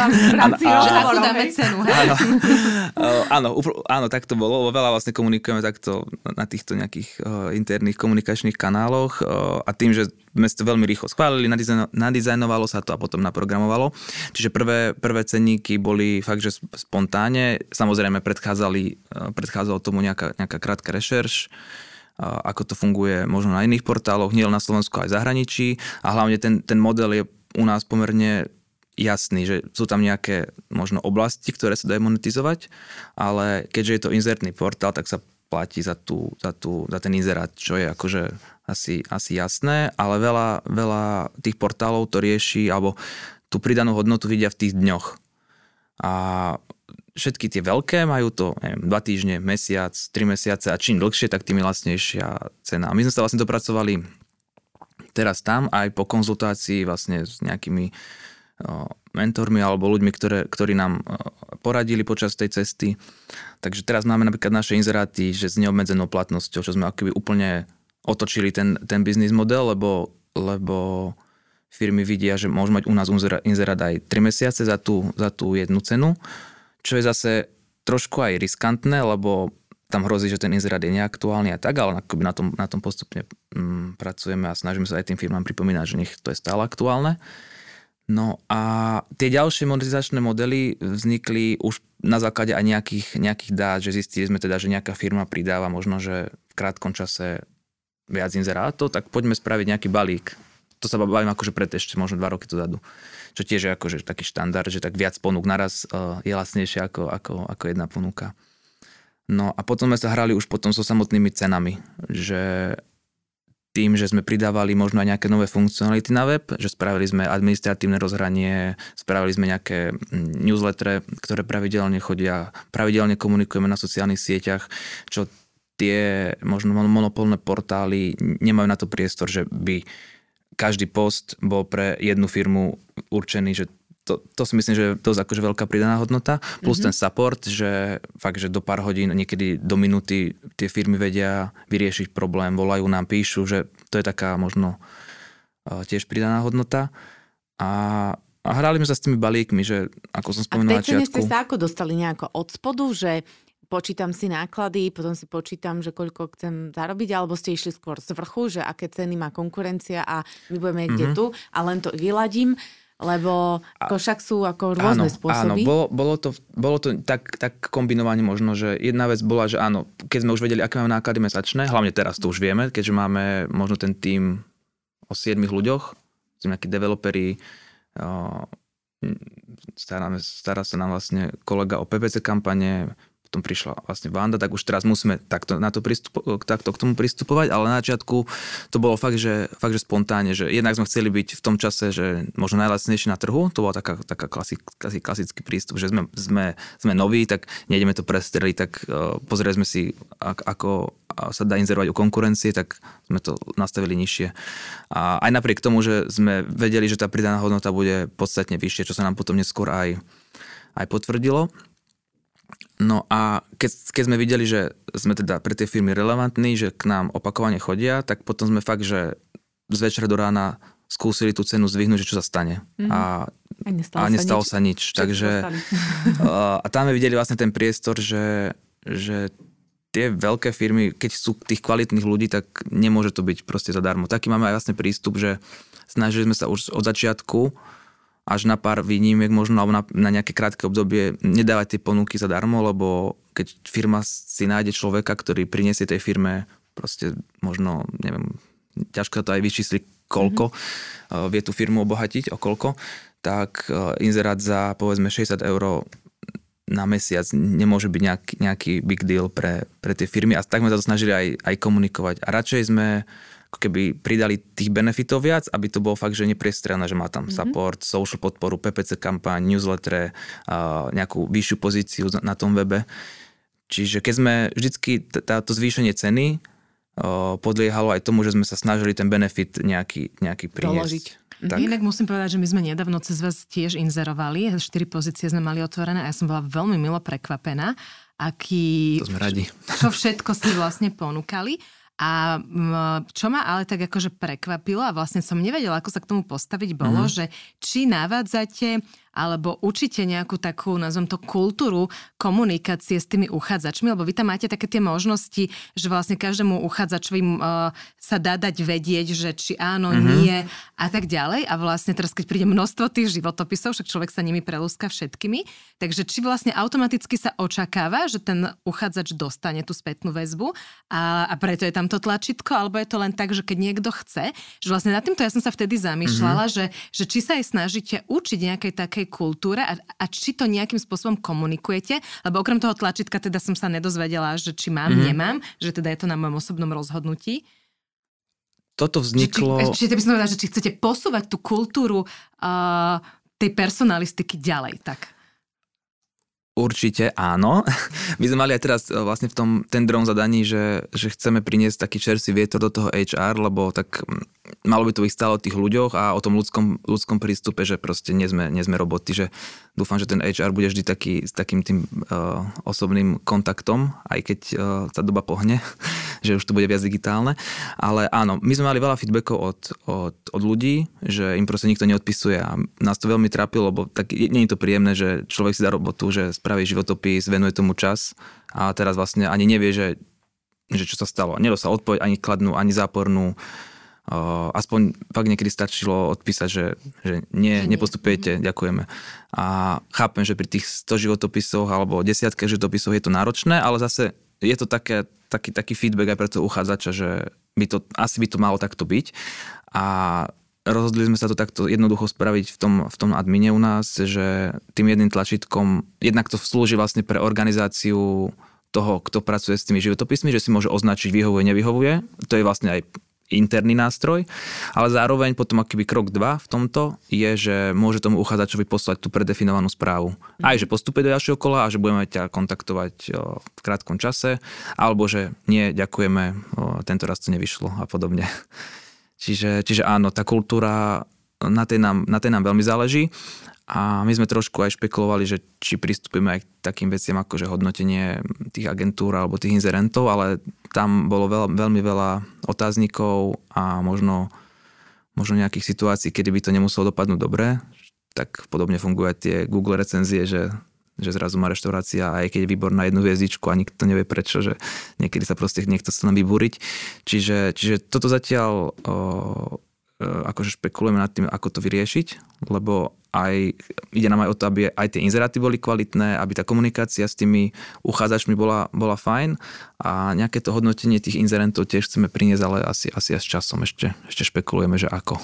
Áno, áno, tak to bolo, veľa vlastne komunikujeme takto na týchto nejakých uh, interných komunikačných kanáloch uh, a tým, že sme to veľmi rýchlo schválili, nadizajnovalo sa to a potom naprogramovalo. Čiže prvé, prvé cenníky boli fakt, že spontáne. Samozrejme predchádzali, eh, predchádzalo tomu nejaká, nejaká krátka rešerš, ako to funguje možno na iných portáloch, nie len na Slovensku, aj v zahraničí. A hlavne ten, ten model je u nás pomerne jasný, že sú tam nejaké možno oblasti, ktoré sa dajú monetizovať, ale keďže je to inzertný portál, tak sa platí za, tú, za, tú, za ten inzerát, čo je akože asi, asi jasné, ale veľa, veľa tých portálov to rieši, alebo tú pridanú hodnotu vidia v tých dňoch. A všetky tie veľké majú to neviem, dva týždne, mesiac, tri mesiace a čím dlhšie, tak tým lacnejšia cena. My sme sa vlastne dopracovali teraz tam aj po konzultácii vlastne s nejakými mentormi alebo ľuďmi, ktoré, ktorí nám poradili počas tej cesty. Takže teraz máme napríklad naše inzeráty, že s neobmedzenou platnosťou, čo sme akoby úplne otočili ten, ten biznis model, lebo, lebo firmy vidia, že môžu mať u nás inzerát aj 3 mesiace za tú, za tú jednu cenu, čo je zase trošku aj riskantné, lebo tam hrozí, že ten inzerát je neaktuálny a tak, ale na tom, na tom postupne mm, pracujeme a snažíme sa aj tým firmám pripomínať, že nech to je stále aktuálne. No a tie ďalšie monetizačné modely vznikli už na základe aj nejakých, nejakých dát, že zistili sme teda, že nejaká firma pridáva možno, že v krátkom čase viac inzerátov, tak poďme spraviť nejaký balík. To sa bavím akože pred ešte možno dva roky dozadu. Čo tiež je akože taký štandard, že tak viac ponúk naraz uh, je lacnejšie ako, ako, ako jedna ponuka. No a potom sme sa hrali už potom so samotnými cenami, že tým, že sme pridávali možno aj nejaké nové funkcionality na web, že spravili sme administratívne rozhranie, spravili sme nejaké mm, newsletter, ktoré pravidelne chodia, pravidelne komunikujeme na sociálnych sieťach, čo tie možno monopolné portály nemajú na to priestor, že by každý post bol pre jednu firmu určený, že to, to si myslím, že je dosť akože veľká pridaná hodnota. Plus mm-hmm. ten support, že fakt, že do pár hodín, niekedy do minúty tie firmy vedia vyriešiť problém, volajú nám, píšu, že to je taká možno uh, tiež pridaná hodnota. A, a hrali sme sa s tými balíkmi, že ako som spomínal na začiatku... ste sa ako dostali nejako od spodu, že počítam si náklady, potom si počítam, že koľko chcem zarobiť, alebo ste išli skôr z vrchu, že aké ceny má konkurencia a my budeme mm-hmm. kde tu a len to vyladím lebo ako však sú ako rôzne áno, spôsoby. Áno, bolo, bolo to, bolo to tak, tak kombinovanie možno, že jedna vec bola, že áno, keď sme už vedeli, aké máme náklady mesačné, hlavne teraz to už vieme, keďže máme možno ten tým o 7 ľuďoch, sú nejakí developeri, staráme, stará sa nám vlastne kolega o PPC kampane, potom prišla vlastne Vanda, tak už teraz musíme takto, na to pristupo- takto k tomu pristupovať, ale na začiatku to bolo fakt, že, fakt, že spontánne, že jednak sme chceli byť v tom čase, že možno najlacnejšie na trhu, to bol taká, taká klasik, klasický prístup, že sme, sme, sme noví, tak nejdeme to prestreliť, tak uh, pozreli sme si, ak, ako sa dá inzerovať u konkurencie, tak sme to nastavili nižšie. A aj napriek tomu, že sme vedeli, že tá pridaná hodnota bude podstatne vyššia, čo sa nám potom neskôr aj, aj potvrdilo. No a keď, keď sme videli, že sme teda pre tie firmy relevantní, že k nám opakovane chodia, tak potom sme fakt, že z večera do rána skúsili tú cenu zvyhnúť, že čo sa stane. Mm-hmm. A, a nestalo, a nestalo sa nič. Sa nič. Takže, a tam sme videli vlastne ten priestor, že, že tie veľké firmy, keď sú tých kvalitných ľudí, tak nemôže to byť proste zadarmo. Taký máme aj vlastne prístup, že snažili sme sa už od začiatku až na pár výnimiek možno, alebo na, na nejaké krátke obdobie nedávať tie ponuky zadarmo, lebo keď firma si nájde človeka, ktorý priniesie tej firme proste možno, neviem, ťažko to aj vyčísli koľko, mm-hmm. vie tú firmu obohatiť o koľko, tak eh, inzerát za povedzme 60 eur na mesiac nemôže byť nejaký, nejaký big deal pre, pre tie firmy a tak sme sa to snažili aj, aj komunikovať. A radšej sme ako keby pridali tých benefitov viac, aby to bolo fakt, že nepriestrelné, že má tam mm-hmm. support, social podporu, PPC kampaň, newsletter, uh, nejakú vyššiu pozíciu na tom webe. Čiže keď sme vždycky táto zvýšenie ceny uh, podliehalo aj tomu, že sme sa snažili ten benefit nejaký, nejaký priniesť. Doložiť. Tak. Inak musím povedať, že my sme nedávno cez vás tiež inzerovali, štyri pozície sme mali otvorené a ja som bola veľmi milo prekvapená, aký... To sme radi. Čo všetko ste vlastne ponúkali. A čo ma ale tak akože prekvapilo a vlastne som nevedela, ako sa k tomu postaviť, bolo, mm-hmm. že či navádzate alebo učíte nejakú takú, nazvem to, kultúru komunikácie s tými uchádzačmi, lebo vy tam máte také tie možnosti, že vlastne každému uchádzačovi uh, sa dá dať vedieť, že či áno, mm-hmm. nie a tak ďalej. A vlastne teraz, keď príde množstvo tých životopisov, však človek sa nimi prelúska všetkými, takže či vlastne automaticky sa očakáva, že ten uchádzač dostane tú spätnú väzbu a, a preto je tam to tlačítko, alebo je to len tak, že keď niekto chce, že vlastne nad týmto ja som sa vtedy zamýšľala, mm-hmm. že, že či sa aj snažíte učiť nejakej takej kultúre a, a či to nejakým spôsobom komunikujete, lebo okrem toho tlačítka teda som sa nedozvedela, že či mám, mm-hmm. nemám, že teda je to na mojom osobnom rozhodnutí. Toto vzniklo... Čiže, či, by som povedala, že či chcete posúvať tú kultúru uh, tej personalistiky ďalej, tak. Určite áno. My sme mali aj teraz e, vlastne v tom tendrom zadaní, že, že chceme priniesť taký čerstvý vietor do toho HR, lebo tak malo by to byť stále o tých ľuďoch a o tom ľudskom, ľudskom prístupe, že proste nie sme, nie sme roboty, že dúfam, že ten HR bude vždy taký, s takým tým uh, osobným kontaktom, aj keď uh, tá doba pohne, že už to bude viac digitálne. Ale áno, my sme mali veľa feedbackov od, od, od ľudí, že im proste nikto neodpisuje a nás to veľmi trápilo, lebo tak nie je to príjemné, že človek si dá robotu, že spraví životopis, venuje tomu čas a teraz vlastne ani nevie, že, že čo sa stalo. Nedostal odpoveď ani kladnú, ani zápornú aspoň fakt niekedy stačilo odpísať, že, že nie, nepostupujete, ďakujeme. A chápem, že pri tých 100 životopisoch alebo desiatke životopisov je to náročné, ale zase je to také, taký, taký feedback aj pre toho uchádzača, že by to, asi by to malo takto byť. A rozhodli sme sa to takto jednoducho spraviť v tom, v tom admine u nás, že tým jedným tlačítkom, jednak to slúži vlastne pre organizáciu toho, kto pracuje s tými životopismi, že si môže označiť vyhovuje, nevyhovuje. To je vlastne aj interný nástroj, ale zároveň potom akýby krok 2 v tomto je, že môže tomu uchádzačovi poslať tú predefinovanú správu. Aj, že postupuje do ďalšieho kola a že budeme ťa kontaktovať v krátkom čase, alebo že nie, ďakujeme, tento raz to nevyšlo a podobne. Čiže, čiže áno, tá kultúra, na tej, nám, na tej nám veľmi záleží a my sme trošku aj špekulovali, že či pristúpime aj k takým veciam ako že hodnotenie tých agentúr alebo tých inzerentov, ale tam bolo veľ, veľmi veľa otáznikov a možno, možno nejakých situácií, kedy by to nemuselo dopadnúť dobre. Tak podobne fungujú aj tie Google recenzie, že že zrazu má reštaurácia aj keď je výbor na jednu hviezdičku a nikto nevie prečo, že niekedy sa proste niekto sa tam vybúriť. Čiže, čiže toto zatiaľ o, e, akože špekulujeme nad tým, ako to vyriešiť, lebo aj, ide nám aj o to, aby aj tie inzeráty boli kvalitné, aby tá komunikácia s tými uchádzačmi bola, bola fajn a nejaké to hodnotenie tých inzerentov tiež chceme priniesť, ale asi, asi až časom ešte, ešte špekulujeme, že ako.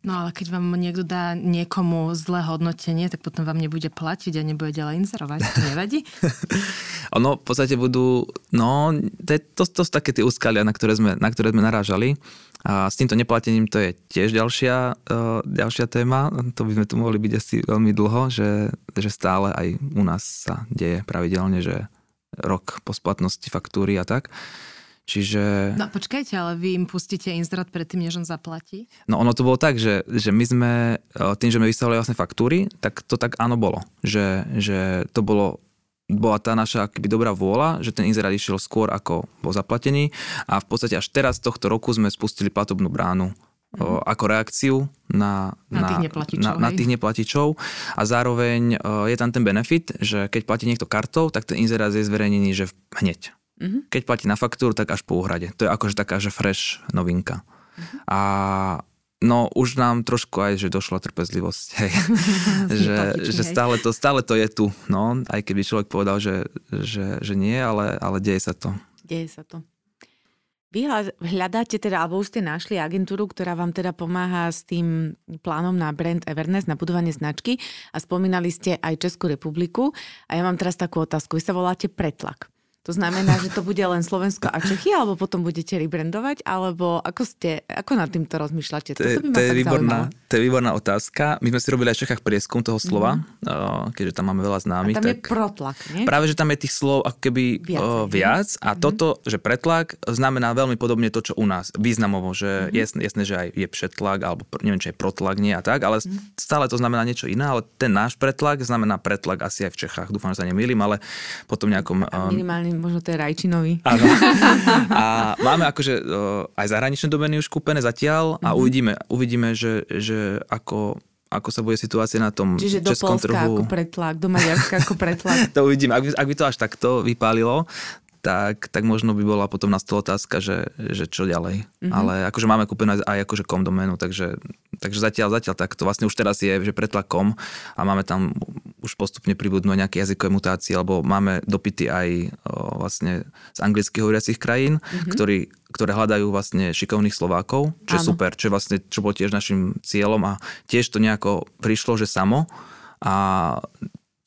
No ale keď vám niekto dá niekomu zlé hodnotenie, tak potom vám nebude platiť a nebude ďalej inzerovať. To nevadí? ono v podstate budú, no to, to, to sú také tie úskalia, na ktoré sme, na ktoré sme narážali. A s týmto neplatením to je tiež ďalšia, uh, ďalšia téma. To by sme tu mohli byť asi veľmi dlho, že, že stále aj u nás sa deje pravidelne, že rok po splatnosti faktúry a tak. Čiže... No počkajte, ale vy im pustíte inzerát predtým, než on zaplatí? No ono to bolo tak, že, že my sme, e, tým, že sme vystavili vlastne faktúry, tak to tak áno bolo. Že, že to bolo bola tá naša akoby dobrá vôľa, že ten inzerát išiel skôr ako bol zaplatený a v podstate až teraz tohto roku sme spustili platobnú bránu mm-hmm. ako reakciu na, na, na, tých neplatičov, na, na tých neplatičov a zároveň je tam ten benefit, že keď platí niekto kartou, tak ten inzerát je zverejnený, že hneď. Mm-hmm. Keď platí na faktúru, tak až po úhrade. To je akože taká, že fresh novinka. Mm-hmm. A No už nám trošku aj, že došla trpezlivosť, hej. že, že stále, to, stále to je tu, no, aj keby človek povedal, že, že, že nie, ale, ale deje sa to. Deje sa to. Vy hľadáte teda, alebo už ste našli agentúru, ktorá vám teda pomáha s tým plánom na brand Everness, na budovanie značky a spomínali ste aj Českú republiku. A ja mám teraz takú otázku. Vy sa voláte Pretlak. To znamená, že to bude len Slovensko a Čechy, alebo potom budete rebrandovať, alebo ako ste, ako nad týmto rozmýšľate? To, je, to, je výborná, to je výborná otázka. My sme si robili aj v Čechách prieskum toho slova, mm-hmm. keďže tam máme veľa známych. A tam tak... je protlak, nie? Práve, že tam je tých slov ako keby viac, o, viac a mm-hmm. toto, že pretlak, znamená veľmi podobne to, čo u nás. Významovo, že mm-hmm. jasné, jasné, že aj je přetlak, alebo neviem, či je protlak, nie a tak, ale mm-hmm. stále to znamená niečo iné, ale ten náš pretlak znamená pretlak asi aj v Čechách. Dúfam, že sa nemýlim, ale potom nejakom... Um, minimálne možno to je rajčinový. Áno. A máme akože aj zahraničné domeny už kúpené zatiaľ a mm-hmm. uvidíme, uvidíme, že, že ako ako sa bude situácia na tom Čiže do českom Polska trhu. ako pretlak, do Maďarska ako pretlak. to uvidíme. Ak by, ak by to až takto vypálilo, tak, tak možno by bola potom na stole otázka, že, že čo ďalej. Mm-hmm. Ale akože máme kúpené aj akože kom doménu, takže, takže zatiaľ, zatiaľ takto. Vlastne už teraz je, že pretlakom a máme tam už postupne pribudnú nejaké jazykové mutácie, alebo máme dopity aj o, vlastne z anglicky hovoriacich krajín, mm-hmm. ktorí, ktoré hľadajú vlastne šikovných Slovákov, čo je super, čo, je vlastne, čo bolo tiež našim cieľom a tiež to nejako prišlo, že samo a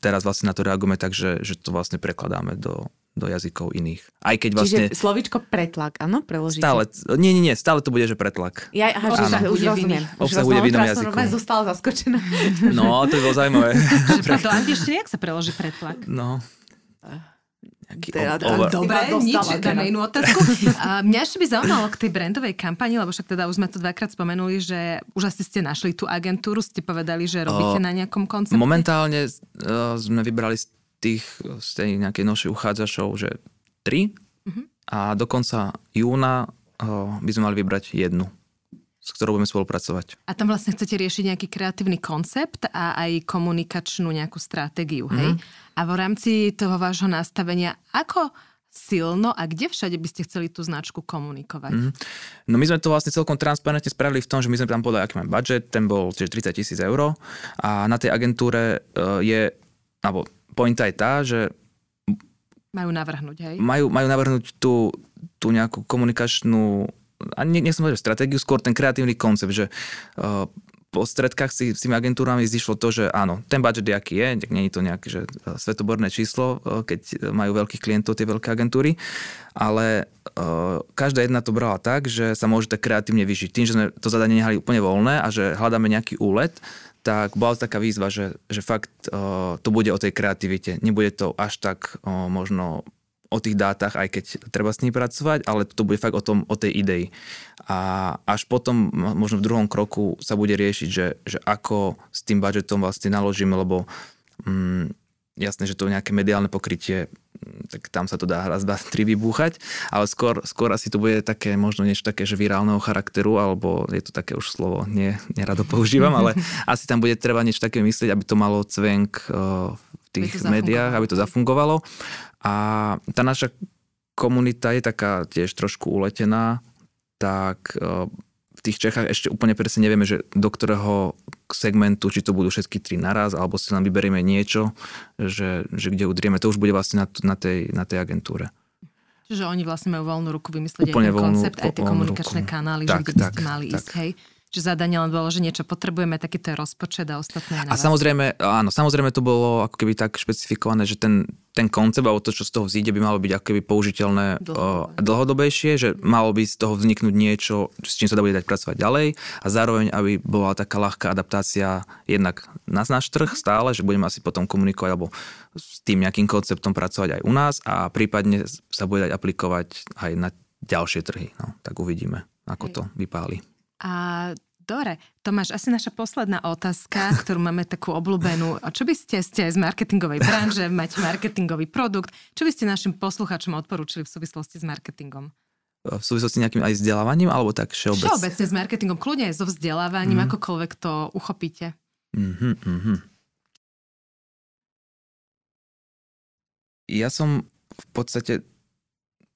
teraz vlastne na to reagujeme tak, že, že to vlastne prekladáme do, do jazykov iných. Aj keď vlastne... Čiže slovičko pretlak, áno, preložíte? Stále, nie, nie, nie, stále to bude, že pretlak. Ja, aha, že už rozumiem. Obsahuje v inom jazyku. Už zostala zaskočená. No, to by bolo zaujímavé. Preto angličtine, jak sa preloží pretlak? No. Teda, ob, Dobre, nič, dáme inú otázku. A mňa ešte by zaujímalo k tej brandovej kampani, lebo však teda už sme to dvakrát spomenuli, že už asi ste našli tú agentúru, ste povedali, že robíte uh, na nejakom koncepte. Momentálne uh, sme vybrali tých, z tej nejakej novšej uchádzačov, že tri uh-huh. a do konca júna uh, by sme mali vybrať jednu s ktorou budeme spolupracovať. A tam vlastne chcete riešiť nejaký kreatívny koncept a aj komunikačnú nejakú stratégiu, hej? Mm-hmm. A v rámci toho vášho nastavenia, ako silno a kde všade by ste chceli tú značku komunikovať? Mm. No my sme to vlastne celkom transparentne spravili v tom, že my sme tam povedali, aký máme budget, ten bol tiež 30 tisíc eur a na tej agentúre uh, je, alebo pointa je tá, že majú navrhnúť, hej? Majú, majú navrhnúť tú, tú nejakú komunikačnú, nie, nie som stratégiu, skôr ten kreatívny koncept, že uh, po stredkách si s tými agentúrami zišlo to, že áno, ten budget je aký je, tak nie je to nejaké že uh, svetoborné číslo, uh, keď majú veľkých klientov tie veľké agentúry, ale každá jedna to brala tak, že sa môže tak kreatívne vyžiť. Tým, že sme to zadanie nehali úplne voľné a že hľadáme nejaký úlet, tak bola to taká výzva, že, že fakt uh, to bude o tej kreativite. Nebude to až tak uh, možno o tých dátach, aj keď treba s nimi pracovať, ale to bude fakt o, tom, o tej idei. A až potom, možno v druhom kroku sa bude riešiť, že, že ako s tým budžetom vlastne naložíme, lebo um, jasné, že to nejaké mediálne pokrytie, tak tam sa to dá raz, dva, tri vybúchať, ale skôr, skôr asi to bude také, možno niečo také, že virálneho charakteru, alebo je to také už slovo, nie, nerado používam, ale asi tam bude treba niečo také myslieť, aby to malo cvenk uh, v tých médiách, aby to zafungovalo. A tá naša komunita je taká tiež trošku uletená, tak e, v tých Čechách ešte úplne presne nevieme, že do ktorého segmentu, či to budú všetky tri naraz, alebo si len vyberieme niečo, že, že kde udrieme. To už bude vlastne na, na, tej, na tej agentúre. Čiže oni vlastne majú voľnú ruku vymyslieť Úplne aj ten koncept, aj tie komunikačné ruku. kanály, tak, že kde by ste mali tak. ísť, hej? Že zadanie len bolo, že niečo potrebujeme, takýto je rozpočet a ostatné A samozrejme, áno, samozrejme to bolo ako keby tak špecifikované, že ten, ten koncept alebo to, čo z toho vzíde, by malo byť ako keby použiteľné Dlhodobé. dlhodobejšie, že malo by z toho vzniknúť niečo, s čím sa dá bude dať pracovať ďalej a zároveň, aby bola taká ľahká adaptácia jednak na náš trh stále, že budeme asi potom komunikovať alebo s tým nejakým konceptom pracovať aj u nás a prípadne sa bude dať aplikovať aj na ďalšie trhy. No, tak uvidíme, ako Hej. to vypáli. A Dobre, Tomáš, asi naša posledná otázka, ktorú máme takú obľúbenú. A čo by ste, ste z marketingovej branže, mať marketingový produkt, čo by ste našim poslucháčom odporúčili v súvislosti s marketingom? V súvislosti s nejakým aj vzdelávaním, alebo tak všeobecne? Všeobecne s marketingom, kľudne aj so vzdelávaním, mm. akokoľvek to uchopíte. Mm-hmm, mm-hmm. Ja som v podstate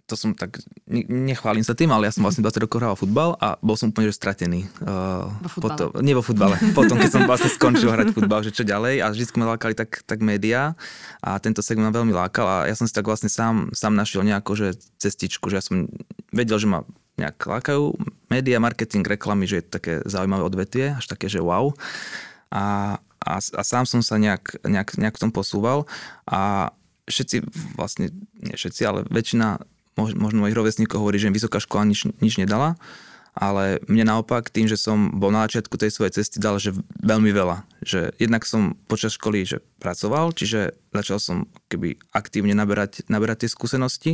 to som tak, nechválim sa tým, ale ja som vlastne 20 rokov hral futbal a bol som úplne že stratený. Uh, vo potom, nie vo futbale, potom keď som vlastne skončil hrať futbal, že čo ďalej a vždy ma lákali tak, tak médiá a tento segment ma veľmi lákal a ja som si tak vlastne sám, sám našiel nejakú že cestičku, že ja som vedel, že ma nejak lákajú média, marketing, reklamy, že je to také zaujímavé odvetvie, až také, že wow. A, a, a sám som sa nejak, nejak, nejak v tom posúval a všetci vlastne, nie všetci, ale väčšina možno mojich rovesníkov hovorí, že im vysoká škola nič, nič nedala, ale mne naopak tým, že som bol na začiatku tej svojej cesty, dal, že veľmi veľa. Že jednak som počas školy že pracoval, čiže začal som keby aktívne naberať, naberať tie skúsenosti.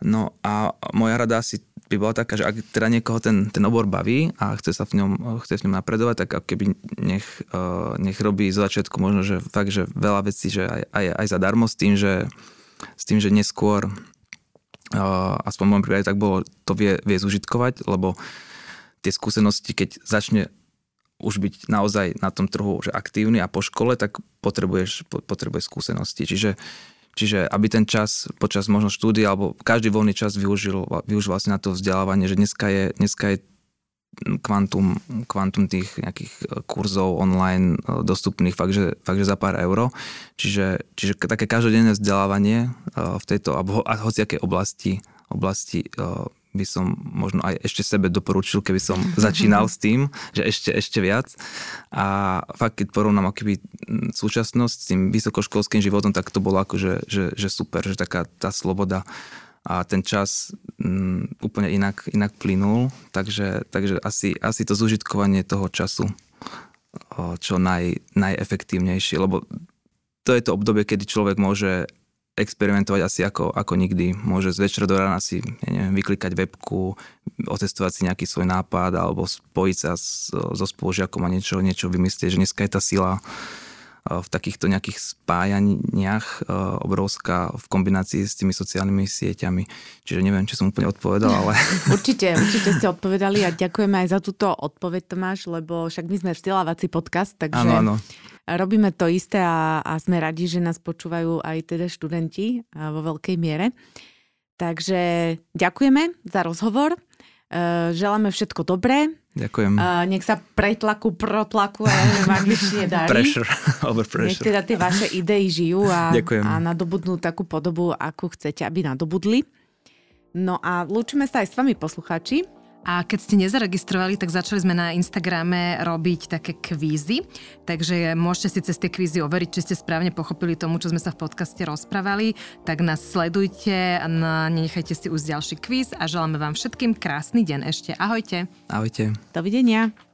No a moja rada asi by bola taká, že ak teda niekoho ten, ten obor baví a chce sa v ňom, chce v ňom napredovať, tak keby nech, uh, nech robí z začiatku možno, že fakt, že veľa vecí, že aj, aj, aj zadarmo s tým, že, s tým, že neskôr aspoň v môjom prípade tak bolo, to vie, vie zužitkovať, lebo tie skúsenosti, keď začne už byť naozaj na tom trhu že aktívny a po škole, tak potrebuješ, potrebuješ skúsenosti. Čiže, čiže aby ten čas počas možno štúdia alebo každý voľný čas využil, využil vlastne na to vzdelávanie, že dneska je, dneska je kvantum, kvantum tých nejakých e, kurzov online e, dostupných fakt, že, fakt, že za pár euro. Čiže, čiže také každodenné vzdelávanie e, v tejto, alebo hociakej oblasti, oblasti by som možno aj ešte sebe doporučil, keby som začínal s tým, že ešte, ešte viac. A fakt, keď porovnám akýby súčasnosť s tým vysokoškolským životom, tak to bolo akože že, že super, že taká tá sloboda a ten čas m, mm, úplne inak, inak plynul, takže, takže asi, asi to zužitkovanie toho času o, čo naj, najefektívnejšie, lebo to je to obdobie, kedy človek môže experimentovať asi ako, ako nikdy. Môže z večera do rána si neviem, vyklikať webku, otestovať si nejaký svoj nápad alebo spojiť sa so spolužiakom a niečo, niečo vymyslieť, že dneska je tá sila v takýchto nejakých spájaniach obrovská v kombinácii s tými sociálnymi sieťami. Čiže neviem, či som úplne odpovedal, ale... Určite, určite ste odpovedali a ďakujeme aj za túto odpoveď, Tomáš, lebo však my sme vzdelávací podcast, takže ano, ano. robíme to isté a, a sme radi, že nás počúvajú aj teda študenti vo veľkej miere. Takže ďakujeme za rozhovor. Želáme všetko dobré Ďakujem. Uh, nech sa pretlaku, protlaku a v angličtine darí. Pressure, over pressure. Nech teda tie vaše idei žijú a, a nadobudnú takú podobu, akú chcete, aby nadobudli. No a lúčime sa aj s vami, poslucháči. A keď ste nezaregistrovali, tak začali sme na Instagrame robiť také kvízy, takže môžete si cez tie kvízy overiť, či ste správne pochopili tomu, čo sme sa v podcaste rozprávali, tak nás sledujte a nenechajte si už ďalší kvíz a želáme vám všetkým krásny deň ešte. Ahojte. Ahojte. Dovidenia.